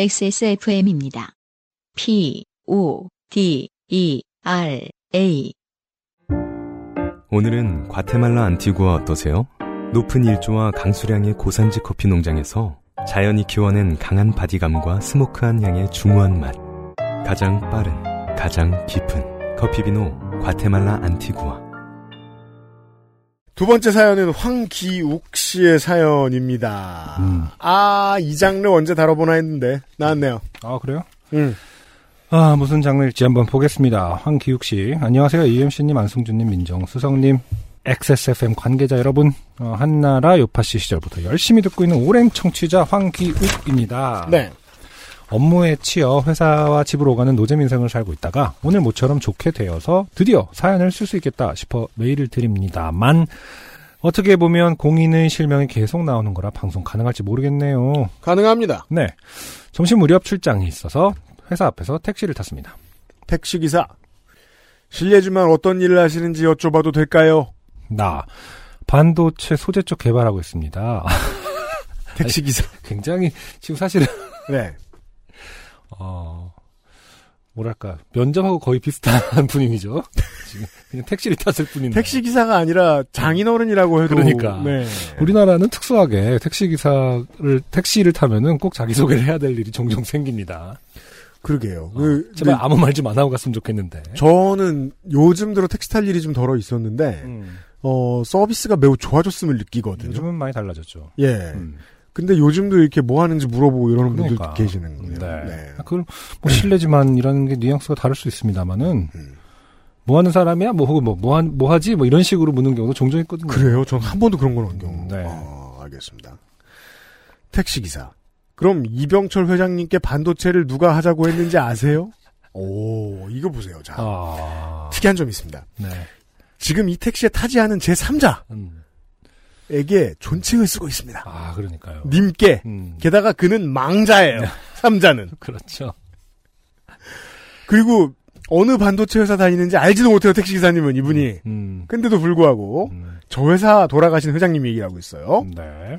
XSFM입니다. P, O, D, E, R, A. 오늘은 과테말라 안티구아 어떠세요? 높은 일조와 강수량의 고산지 커피 농장에서 자연이 키워낸 강한 바디감과 스모크한 향의 중후한 맛. 가장 빠른, 가장 깊은 커피비노 과테말라 안티구아. 두 번째 사연은 황기욱 씨의 사연입니다. 음. 아, 이 장르 언제 다뤄보나 했는데, 나왔네요. 아, 그래요? 음. 아, 무슨 장르일지 한번 보겠습니다. 황기욱 씨. 안녕하세요. 이엠씨님, 안승준님, 민정수석님, XSFM 관계자 여러분. 어, 한나라 요파 씨 시절부터 열심히 듣고 있는 오랜 청취자 황기욱입니다. 네. 업무에 치여 회사와 집으로 오가는 노잼 인생을 살고 있다가 오늘 모처럼 좋게 되어서 드디어 사연을 쓸 수 있겠다 싶어 메일을 드립니다만 어떻게 보면 공인의 실명이 계속 나오는 거라 방송 가능할지 모르겠네요. 가능합니다. 네. 점심 무렵 출장이 있어서 회사 앞에서 택시를 탔습니다. 택시기사. 실례지만 어떤 일을 하시는지 여쭤봐도 될까요? 나 반도체 소재 쪽 개발하고 있습니다. 택시기사. 굉장히 지금 사실은 네. 어 뭐랄까 면접하고 거의 비슷한 분위기죠. 지금 그냥 택시를 탔을 뿐인데. 택시 기사가 아니라 장인어른이라고 해도. 그러니까. 네. 우리나라는 특수하게 택시 기사를 택시를 타면은 꼭 자기 소개를 해야 될 일이 종종 생깁니다. 그러게요. 어, 그, 제발 그 아무 말 좀 안 하고 갔으면 좋겠는데. 저는 요즘 들어 택시 탈 일이 좀 덜어 있었는데, 음, 어, 서비스가 매우 좋아졌음을 느끼거든요. 요즘은 많이 달라졌죠. 예. 음. 근데 요즘도 이렇게 뭐 하는지 물어보고 이러는 분들도 그러니까. 계시는 네. 거예요. 네. 아, 그럼 뭐 실례지만이라는 게 뉘앙스가 다를 수 있습니다만은 음. 뭐 하는 사람이야? 뭐 혹은 뭐, 뭐, 한, 뭐 하지? 뭐 이런 식으로 묻는 경우도 종종 있거든요. 그래요? 전 한 번도 그런 건 없는 경우. 네. 어, 알겠습니다. 택시기사. 그럼 이병철 회장님께 반도체를 누가 하자고 했는지 아세요? 오, 이거 보세요. 자, 아. 특이한 점이 있습니다. 네. 지금 이 택시에 타지 않은 제3자 에게 음. 존칭을 쓰고 있습니다. 아, 그러니까요. 님께. 음. 게다가 그는 망자예요. 3자는. 그렇죠. 그리고 어느 반도체 회사 다니는지 알지도 못해요. 택시기사님은 이분이. 음. 근데도 불구하고 음. 저 회사 돌아가신 회장님 얘기를 하고 있어요. 네.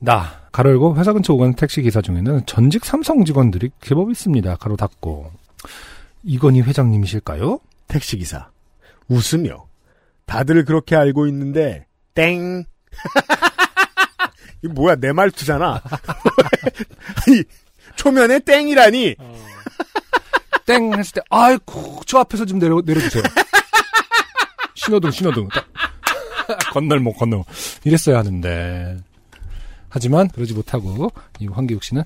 나, 가로 열고 회사 근처 오가는 택시 기사 중에는 전직 삼성 직원들이 제법 있습니다. 가로 닫고. 이건희 회장님이실까요? 택시기사. 웃으며. 다들 그렇게 알고 있는데, 땡. 이 뭐야, 내 말투잖아. 아니, 초면에 땡이라니. 땡 했을 때, 아이고, 저 앞에서 좀 내려, 내려주세요. 신호등, 신호등. 딱. 건널목, 건널목. 이랬어야 하는데. 하지만, 그러지 못하고, 이 황기욱 씨는,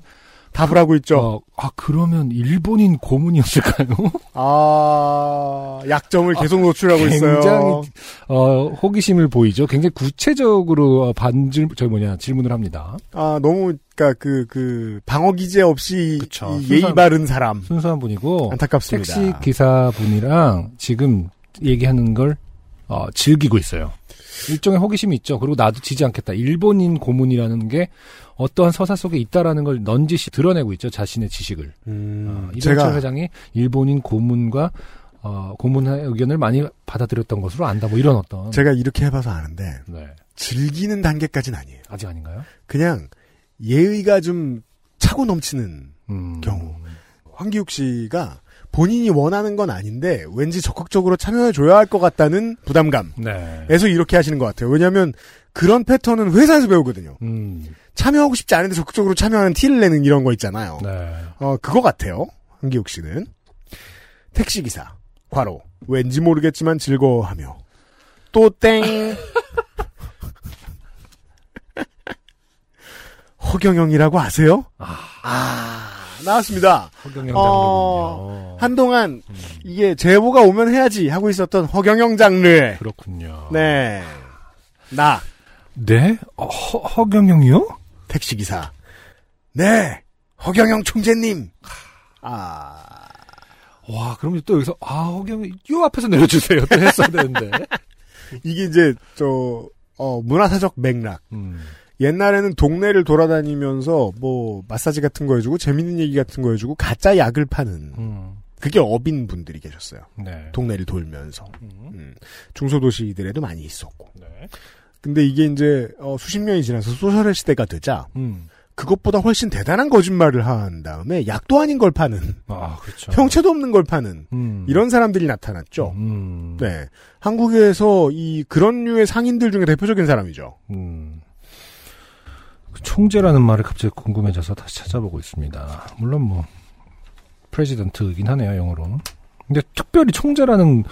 답을 하고 있죠. 어, 아, 그러면 일본인 고문이었을까요? 아, 약점을 계속 노출하고 있어요. 굉장히, 어, 호기심을 보이죠. 굉장히 구체적으로 어, 반질, 저 뭐냐, 질문을 합니다. 아, 너무, 그니까, 그, 그, 방어 기제 없이 그쵸. 이 예의 순수한- 바른 사람. 순수한 분이고, 안타깝습니다. 택시 기사 분이랑 지금 얘기하는 걸 어, 즐기고 있어요. 일종의 호기심이 있죠. 그리고 나도 지지 않겠다. 일본인 고문이라는 게 어떠한 서사 속에 있다라는 걸 넌지시 드러내고 있죠. 자신의 지식을. 음, 어, 이병철 제가, 회장이 일본인 고문과 어, 고문의 의견을 많이 받아들였던 것으로 안다. 뭐 이런 어떤. 제가 이렇게 해봐서 아는데, 네. 즐기는 단계까지는 아니에요. 아직 아닌가요? 그냥, 예의가 좀 차고 넘치는 음. 경우. 황기욱 씨가 본인이 원하는 건 아닌데 왠지 적극적으로 참여해줘야 할 것 같다는 부담감에서 네. 이렇게 하시는 것 같아요. 왜냐하면 그런 패턴은 회사에서 배우거든요. 음. 참여하고 싶지 않은데 적극적으로 참여하는 티를 내는 이런 거 있잖아요. 네. 어 그거 같아요. 황기욱 씨는 택시 기사 과로 왠지 모르겠지만 즐거워하며 또 땡. 허경영이라고 아세요? 아, 나왔습니다. 허경영 어, 장르군요. 한동안 음. 이게 제보가 오면 해야지 하고 있었던 허경영 장르. 그렇군요. 네. 나 네? 어, 허, 허경영이요? 택시기사. 네. 허경영 총재님. 아. 와, 그러면 또 여기서, 아, 허경영, 요 앞에서 내려주세요. 또 했어야 되는데. 이게 이제 저 어, 문화사적 맥락. 음. 옛날에는 동네를 돌아다니면서 뭐 마사지 같은 거 해주고 재밌는 얘기 같은 거 해주고 가짜 약을 파는 음. 그게 업인 분들이 계셨어요. 네. 동네를 돌면서 음. 음, 중소도시들에도 많이 있었고. 네. 근데 이게 이제 어, 수십 년이 지나서 소셜의 시대가 되자 음. 그것보다 훨씬 대단한 거짓말을 한 다음에 약도 아닌 걸 파는 아, 그렇죠. 형체도 없는 걸 파는 음. 이런 사람들이 나타났죠. 음. 네. 한국에서 이 그런 류의 상인들 중에 대표적인 사람이죠. 음. 그 총재라는 말을 갑자기 궁금해져서 다시 찾아보고 있습니다. 물론 뭐 프레지던트이긴 하네요 영어로. 근데 특별히 총재라는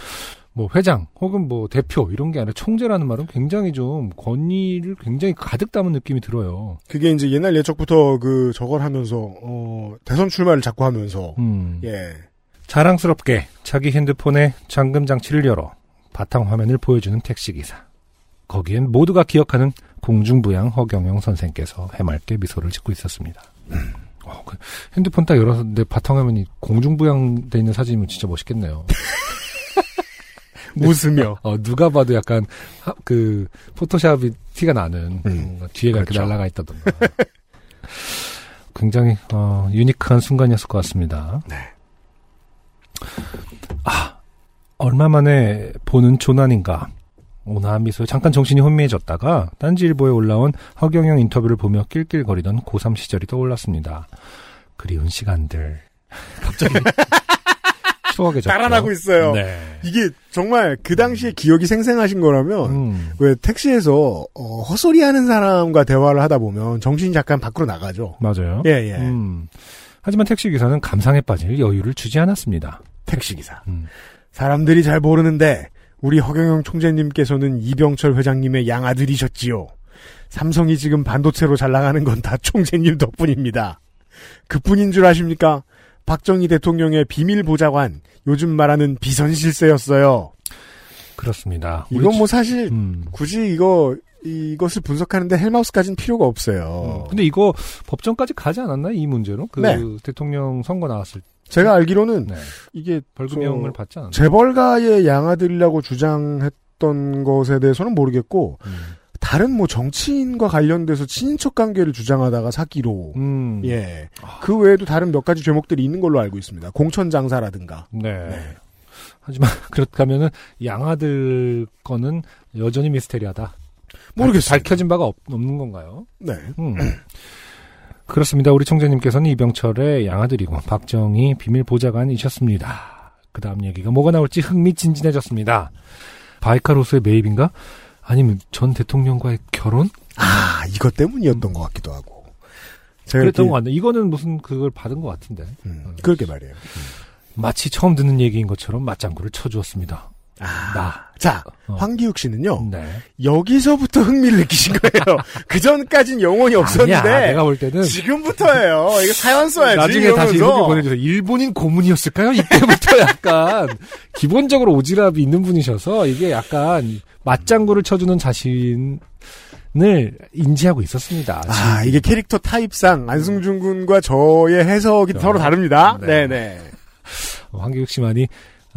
뭐 회장 혹은 뭐 대표 이런 게 아니라 총재라는 말은 굉장히 좀 권위를 굉장히 가득 담은 느낌이 들어요. 그게 이제 옛날 예적부터 그 저걸 하면서 어 대선 출마를 자꾸 하면서 음. 예. 자랑스럽게 자기 핸드폰에 잠금 장치를 열어 바탕 화면을 보여주는 택시 기사. 거기엔 모두가 기억하는 공중부양 허경영 선생께서 해맑게 미소를 짓고 있었습니다. 어, 그 핸드폰 딱 열었는데 바탕 화면이 공중부양 돼 있는 사진이면 진짜 멋있겠네요. 웃으며 어, 누가 봐도 약간 하- 그 포토샵이 티가 나는 음, 뒤에가 이렇게 그렇죠. 날아가 있다던가. 굉장히 어, 유니크한 순간이었을 것 같습니다. 네. 아 얼마 만에 보는 조난인가. 온화한 미소에 잠깐 정신이 혼미해졌다가 딴지일보에 올라온 허경영 인터뷰를 보며 낄낄거리던 고3 시절이 떠올랐습니다. 그리운 시간들. 갑자기 추억해졌죠. 따라나고 있어요. 네. 이게 정말 그 당시에 기억이 생생하신 거라면 음. 왜 택시에서 어, 헛소리하는 사람과 대화를 하다 보면 정신이 잠깐 밖으로 나가죠. 맞아요. 예, 예. 음. 하지만 택시 기사는 감상에 빠질 여유를 주지 않았습니다. 택시 기사. 음. 사람들이 잘 모르는데 우리 허경영 총재님께서는 이병철 회장님의 양아들이셨지요. 삼성이 지금 반도체로 잘 나가는 건 다 총재님 덕분입니다. 그뿐인 줄 아십니까? 박정희 대통령의 비밀 보좌관, 요즘 말하는 비선실세였어요. 그렇습니다. 이건 지- 뭐 사실 음. 굳이 이거 이것을 분석하는데 헬마우스까지는 필요가 없어요. 근데 이거 법정까지 가지 않았나 이 문제로? 그 네. 대통령 선거 나왔을 때 제가 알기로는 네. 이게 벌금형을 저- 받지 않았나? 재벌가의 양아들이라고 주장했던 것에 대해서는 모르겠고 음. 다른 뭐 정치인과 관련돼서 친인척 관계를 주장하다가 사기로 음. 예. 아. 그 외에도 다른 몇 가지 죄목들이 있는 걸로 알고 있습니다. 공천 장사라든가. 네. 네. 하지만 그렇다면은 양아들 거는 여전히 미스테리하다. 모르겠어요. 밝혀진 바가 없, 는 건가요? 네. 음. 그렇습니다. 우리 총재님께서는 이병철의 양아들이고 박정희 비밀 보좌관이셨습니다. 그 다음 얘기가 뭐가 나올지 흥미진진해졌습니다. 바이카로스의 매입인가? 아니면 전 대통령과의 결혼? 아, 이것 때문이었던 것 같기도 하고. 제가 그랬던 것 같네. 이거는 무슨 그걸 받은 것 같은데. 음, 그렇게 말이에요. 마치 처음 듣는 얘기인 것처럼 맞장구를 쳐주었습니다. 아, 나. 자, 어. 황기욱 씨는요. 네. 여기서부터 흥미를 느끼신 거예요. 그 전까진 영혼이 없었는데. 아니야, 내가 볼 때는 지금부터예요. 이거 사연 써야지. 나중에 다시 이러면서. 후기 보내주세요. 일본인 고문이었을까요? 이때부터 약간 기본적으로 오지랖이 있는 분이셔서 이게 약간 맞장구를 쳐주는 자신 을 인지하고 있었습니다. 아, 이게 캐릭터 타입상 안승준 군과 저의 해석이 그렇죠. 서로 다릅니다. 네. 네, 네. 어, 황교육 씨 많이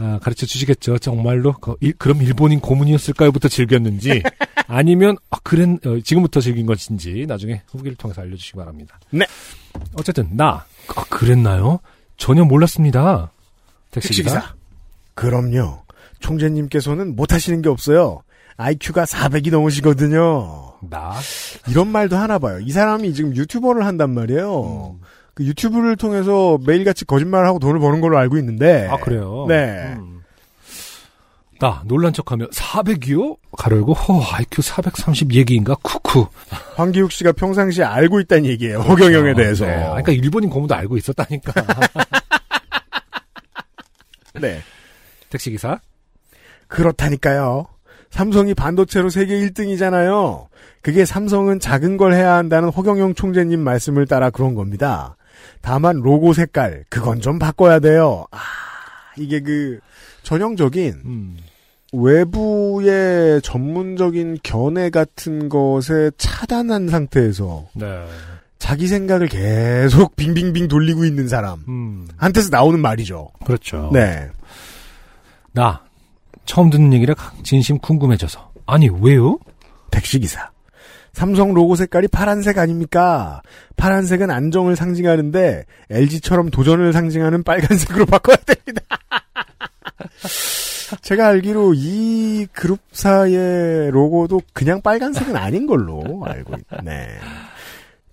아, 가르쳐 주시겠죠. 정말로 그, 일- 그럼 일본인 고문이었을까요?부터 즐겼는지 아니면 아, 그랬 어, 지금부터 즐긴 것인지 나중에 후기를 통해서 알려주시기 바랍니다. 네. 어쨌든 나 아, 그랬나요? 전혀 몰랐습니다. 택시기사. 택시기사. 그럼요. 총재님께서는 못하시는 게 없어요. IQ가 400이 넘으시거든요. 나 이런 말도 하나 봐요. 이 사람이 지금 유튜버를 한단 말이에요. 음. 그 유튜브를 통해서 매일같이 거짓말을 하고 돈을 버는 걸로 알고 있는데. 아 그래요? 네. 음. 나 놀란 척하며 400이요? 가르고 허 IQ 430 얘기인가 쿠쿠. 황기욱 씨가 평상시에 알고 있다는 얘기예요. 호경영에 어, 대해서. 네. 아, 그러니까 일본인 고문도 알고 있었다니까. 네. 택시 기사. 그렇다니까요. 삼성이 반도체로 세계 1등이잖아요. 그게 삼성은 작은 걸 해야 한다는 허경영 총재님 말씀을 따라 그런 겁니다. 다만 로고 색깔 그건 좀 바꿔야 돼요. 아 이게 그 전형적인 음. 외부의 전문적인 견해 같은 것에 차단한 상태에서 네. 자기 생각을 계속 빙빙빙 돌리고 있는 사람 음. 한테서 나오는 말이죠. 그렇죠. 네. 나 처음 듣는 얘기라 진심 궁금해져서. 아니 왜요? 택시기사. 삼성 로고 색깔이 파란색 아닙니까? 파란색은 안정을 상징하는데 LG처럼 도전을 상징하는 빨간색으로 바꿔야 됩니다. 제가 알기로 이 그룹사의 로고도 그냥 빨간색은 아닌 걸로 알고 있네.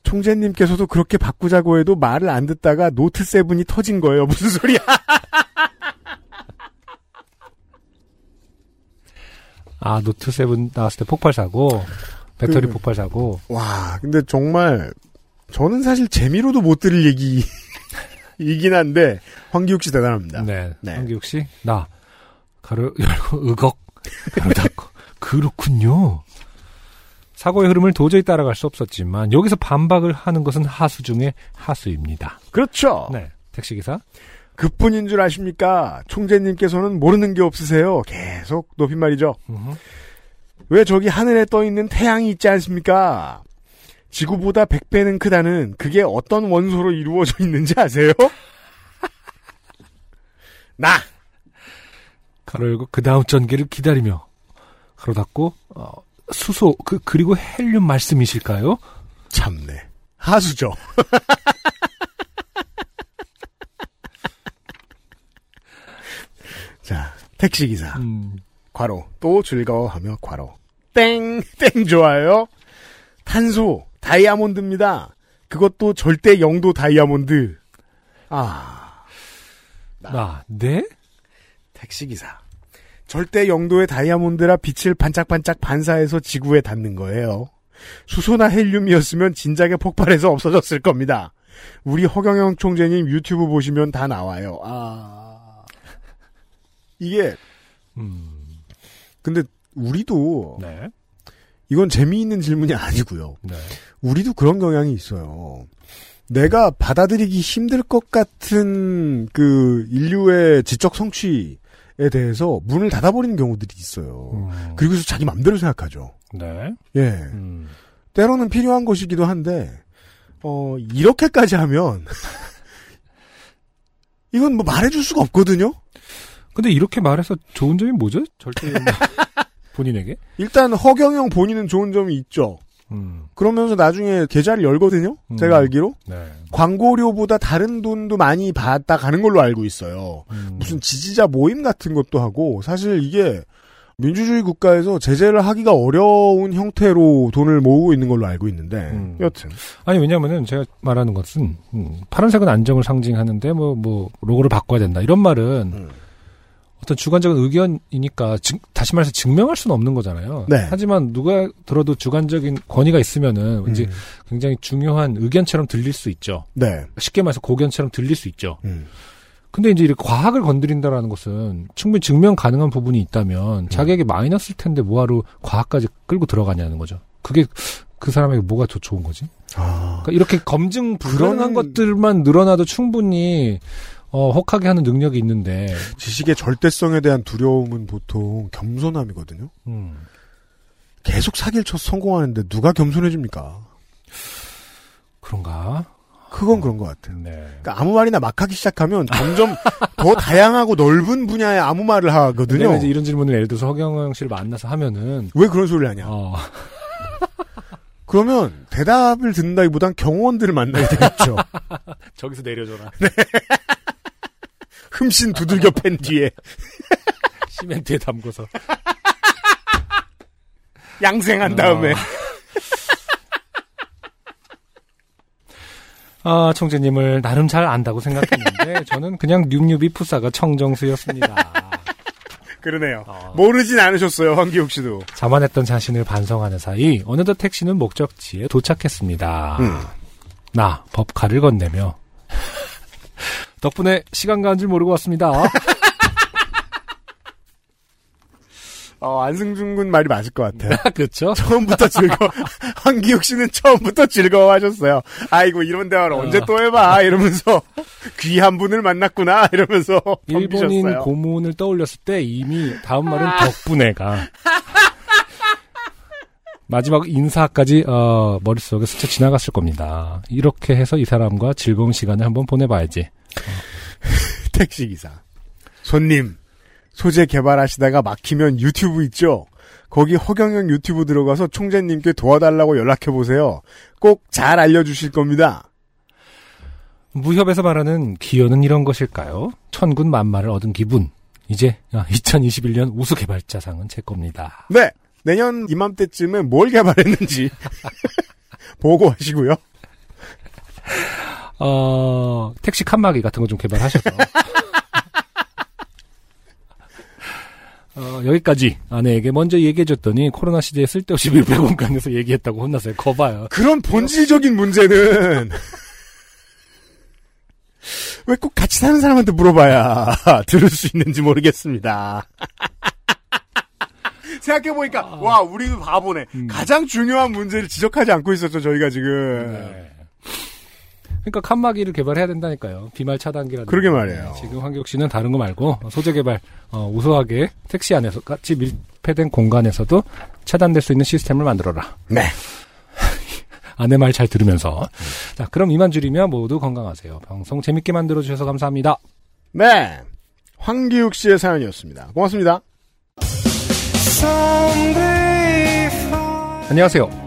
총재님께서도 그렇게 바꾸자고 해도 말을 안 듣다가 Note Seven이 터진 거예요. 무슨 소리야? 아, 노트 7 나왔을 때 폭발 사고, 배터리 그- 폭발 사고, 와, 근데 정말 저는 사실 재미로도 못 들을 얘기 이긴 한데 황기욱 씨 대단합니다. 네. 네. 한기욱 씨, 나, 가로 열고, 으걱, 가로 닫고. 그렇군요. 사고의 흐름을 도저히 따라갈 수 없었지만, 여기서 반박을 하는 것은 하수 중에 하수입니다. 그렇죠. 네. 택시 기사? 그뿐인 줄 아십니까? 총재님께서는 모르는 게 없으세요. 계속 높임말이죠. 왜 저기 하늘에 떠 있는 태양이 있지 않습니까? 지구보다 100배는 크다는 그게 어떤 원소로 이루어져 있는지 아세요? 나! 가로 열고, 그 다음 전기를 기다리며, 가로 닫고, 어, 수소, 그, 그리고 헬륨 말씀이실까요? 참네. 하수죠. 자, 택시 기사. 음, 괄호. 또 즐거워하며 괄호. 땡! 땡 좋아요. 탄소, 다이아몬드입니다. 그것도 절대 영도 다이아몬드. 아, 나, 네? 택시기사. 절대 영도의 다이아몬드라 빛을 반짝반짝 반사해서 지구에 닿는 거예요. 수소나 헬륨이었으면 진작에 폭발해서 없어졌을 겁니다. 우리 허경영 총재님 유튜브 보시면 다 나와요. 아. 이게, 음, 근데 우리도, 네. 이건 재미있는 질문이 아니고요. 네. 우리도 그런 경향이 있어요. 내가 받아들이기 힘들 것 같은 그 인류의 지적 성취에 대해서 문을 닫아버리는 경우들이 있어요. 음, 그리고서 자기 맘대로 생각하죠. 네. 예. 음, 때로는 필요한 것이기도 한데, 어, 이렇게까지 하면, 이건 뭐 말해줄 수가 없거든요? 근데 이렇게 말해서 좋은 점이 뭐죠? 절대 본인에게? 일단 허경영 본인은 좋은 점이 있죠. 음, 그러면서 나중에 계좌를 열거든요? 음. 제가 알기로? 네. 광고료보다 다른 돈도 많이 받다 가는 걸로 알고 있어요. 음, 무슨 지지자 모임 같은 것도 하고 사실 이게 민주주의 국가에서 제재를 하기가 어려운 형태로 돈을 모으고 있는 걸로 알고 있는데 음. 여튼 아니 왜냐면은 제가 말하는 것은 음, 파란색은 안정을 상징하는데 뭐뭐 로고를 바꿔야 된다 이런 말은 음. 어떤 주관적인 의견이니까 증- 다시 말해서 증명할 수는 없는 거잖아요. 네. 하지만 누가 들어도 주관적인 권위가 있으면은 이제 음. 굉장히 중요한 의견처럼 들릴 수 있죠. 네. 쉽게 말해서 고견처럼 들릴 수 있죠. 음. 근데 이제 이렇게 과학을 건드린다라는 것은 충분히 증명 가능한 부분이 있다면 자기에게 마이너스일 텐데 뭐하러 과학까지 끌고 들어가냐는 거죠. 그게 그 사람에게 뭐가 더 좋은 거지? 아. 그러니까 이렇게 검증 불가능한 그런- 것들만 늘어나도 충분히 어, 혹하게 하는 능력이 있는데, 지식의 절대성에 대한 두려움은 보통 겸손함이거든요. 음, 계속 사기를 쳐서 성공하는데 누가 겸손해집니까? 그런가? 그건 그런 것 같아요. 네. 그러니까 아무 말이나 막 하기 시작하면 점점 더 다양하고 넓은 분야의 아무 말을 하거든요. 이제 이런 질문을 예를 들어서 허경영 씨를 만나서 하면은, 왜 그런 소리를 하냐? 어, 그러면 대답을 듣는다기보단 경호원들을 만나야 되겠죠. 저기서 내려줘라. 흠씬 두들겨 팬 뒤에 시멘트에 담궈서. 양생한 다음에 아, 총재님을 나름 잘 안다고 생각했는데, 저는 그냥 뉴뉴비 푸사가 청정수였습니다. 그러네요. 어. 모르진 않으셨어요, 황기욱 씨도. 자만했던 자신을 반성하는 사이, 어느덧 택시는 목적지에 도착했습니다. 음. 나, 법칼을 건네며. 덕분에 시간 가는 줄 모르고 왔습니다. 어, 안승준 군 말이 맞을 것 같아요. 그렇죠? 처음부터 즐거워. 황기욱 씨는 처음부터 즐거워하셨어요. 아이고 이런 대화를 어. 언제 또 해봐 이러면서 귀한 분을 만났구나 이러면서 일본인 덤비셨어요. 고문을 떠올렸을 때 이미 다음 말은 덕분에가 마지막 인사까지 어, 머릿속에 스쳐 지나갔을 겁니다. 이렇게 해서 이 사람과 즐거운 시간을 한번 보내봐야지. 택시기사. 손님, 소재 개발하시다가 막히면 유튜브 있죠? 거기 허경영 유튜브 들어가서 총재님께 도와달라고 연락해보세요. 꼭 잘 알려주실 겁니다. 무협에서 말하는 기여는 이런 것일까요? 천군 만마를 얻은 기분. 이제 2021년 우수 개발자상은 제 겁니다. 네! 내년 이맘때쯤에 뭘 개발했는지 보고하시고요. 어, 택시 칸막이 같은 거 좀 개발하셔서. 어, 여기까지 아내에게 먼저 얘기해줬더니 코로나 시대에 쓸데없이 밀폐 공간에서 얘기했다고 혼났어요. 거봐요. 그런 본질적인 문제는 왜 꼭 같이 사는 사람한테 물어봐야 들을 수 있는지 모르겠습니다. 생각해보니까, 와, 우리도 바보네. 가장 중요한 문제를 지적하지 않고 있었죠, 저희가 지금. 네. 그러니까 칸막이를 개발해야 된다니까요. 비말 차단기라든지. 그러게 말이에요. 지금 황교욱 씨는 다른 거 말고 소재 개발 어, 우수하게 택시 안에서 같이 밀폐된 공간에서도 차단될 수 있는 시스템을 만들어라. 네. 아내 말 잘 들으면서. 자, 그럼 이만 줄이면 모두 건강하세요. 방송 재밌게 만들어 주셔서 감사합니다. 네. 황기욱 씨의 사연이었습니다. 고맙습니다. 안녕하세요.